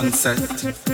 sunset.